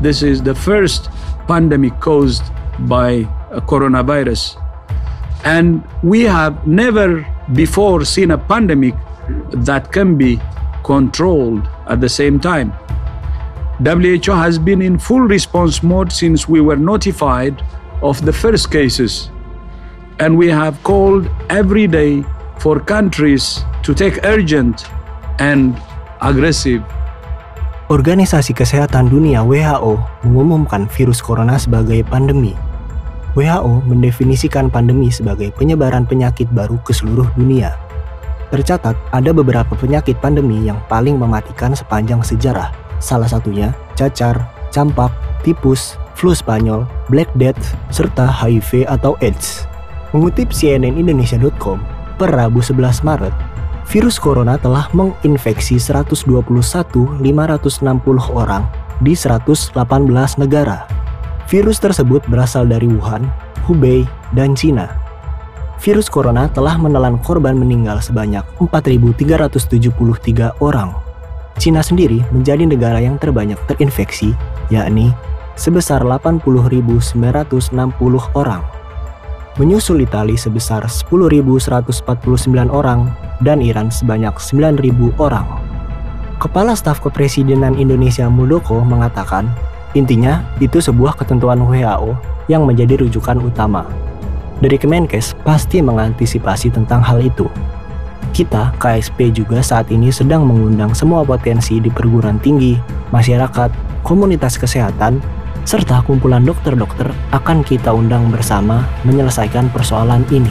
this is the first pandemic caused by coronavirus. And we have never before seen a pandemic that can be controlled at the same time. WHO has been in full response mode since we were notified of the first cases. And we have called every day for countries to take urgent and aggressive Organisasi Kesehatan Dunia WHO mengumumkan virus corona sebagai pandemi. WHO mendefinisikan pandemi sebagai penyebaran penyakit baru ke seluruh dunia. Tercatat ada beberapa penyakit pandemi yang paling mematikan sepanjang sejarah. Salah satunya cacar, campak, tipus, flu Spanyol, Black Death, serta HIV atau AIDS. Mengutip cnnindonesia.com, per Rabu 11 Maret, virus corona telah menginfeksi 121.560 orang di 118 negara. Virus tersebut berasal dari Wuhan, Hubei, dan Cina. Virus corona telah menelan korban meninggal sebanyak 4.373 orang. Cina sendiri menjadi negara yang terbanyak terinfeksi, yakni sebesar 80.960 orang menyusul Italia sebesar 10.149 orang dan Iran sebanyak 9.000 orang. Kepala Staf Kepresidenan Indonesia Muldoko mengatakan, intinya itu sebuah ketentuan WHO yang menjadi rujukan utama. Dari Kemenkes pasti mengantisipasi tentang hal itu. Kita, KSP juga saat ini sedang mengundang semua potensi di perguruan tinggi, masyarakat, komunitas kesehatan, serta kumpulan dokter-dokter akan kita undang bersama menyelesaikan persoalan ini.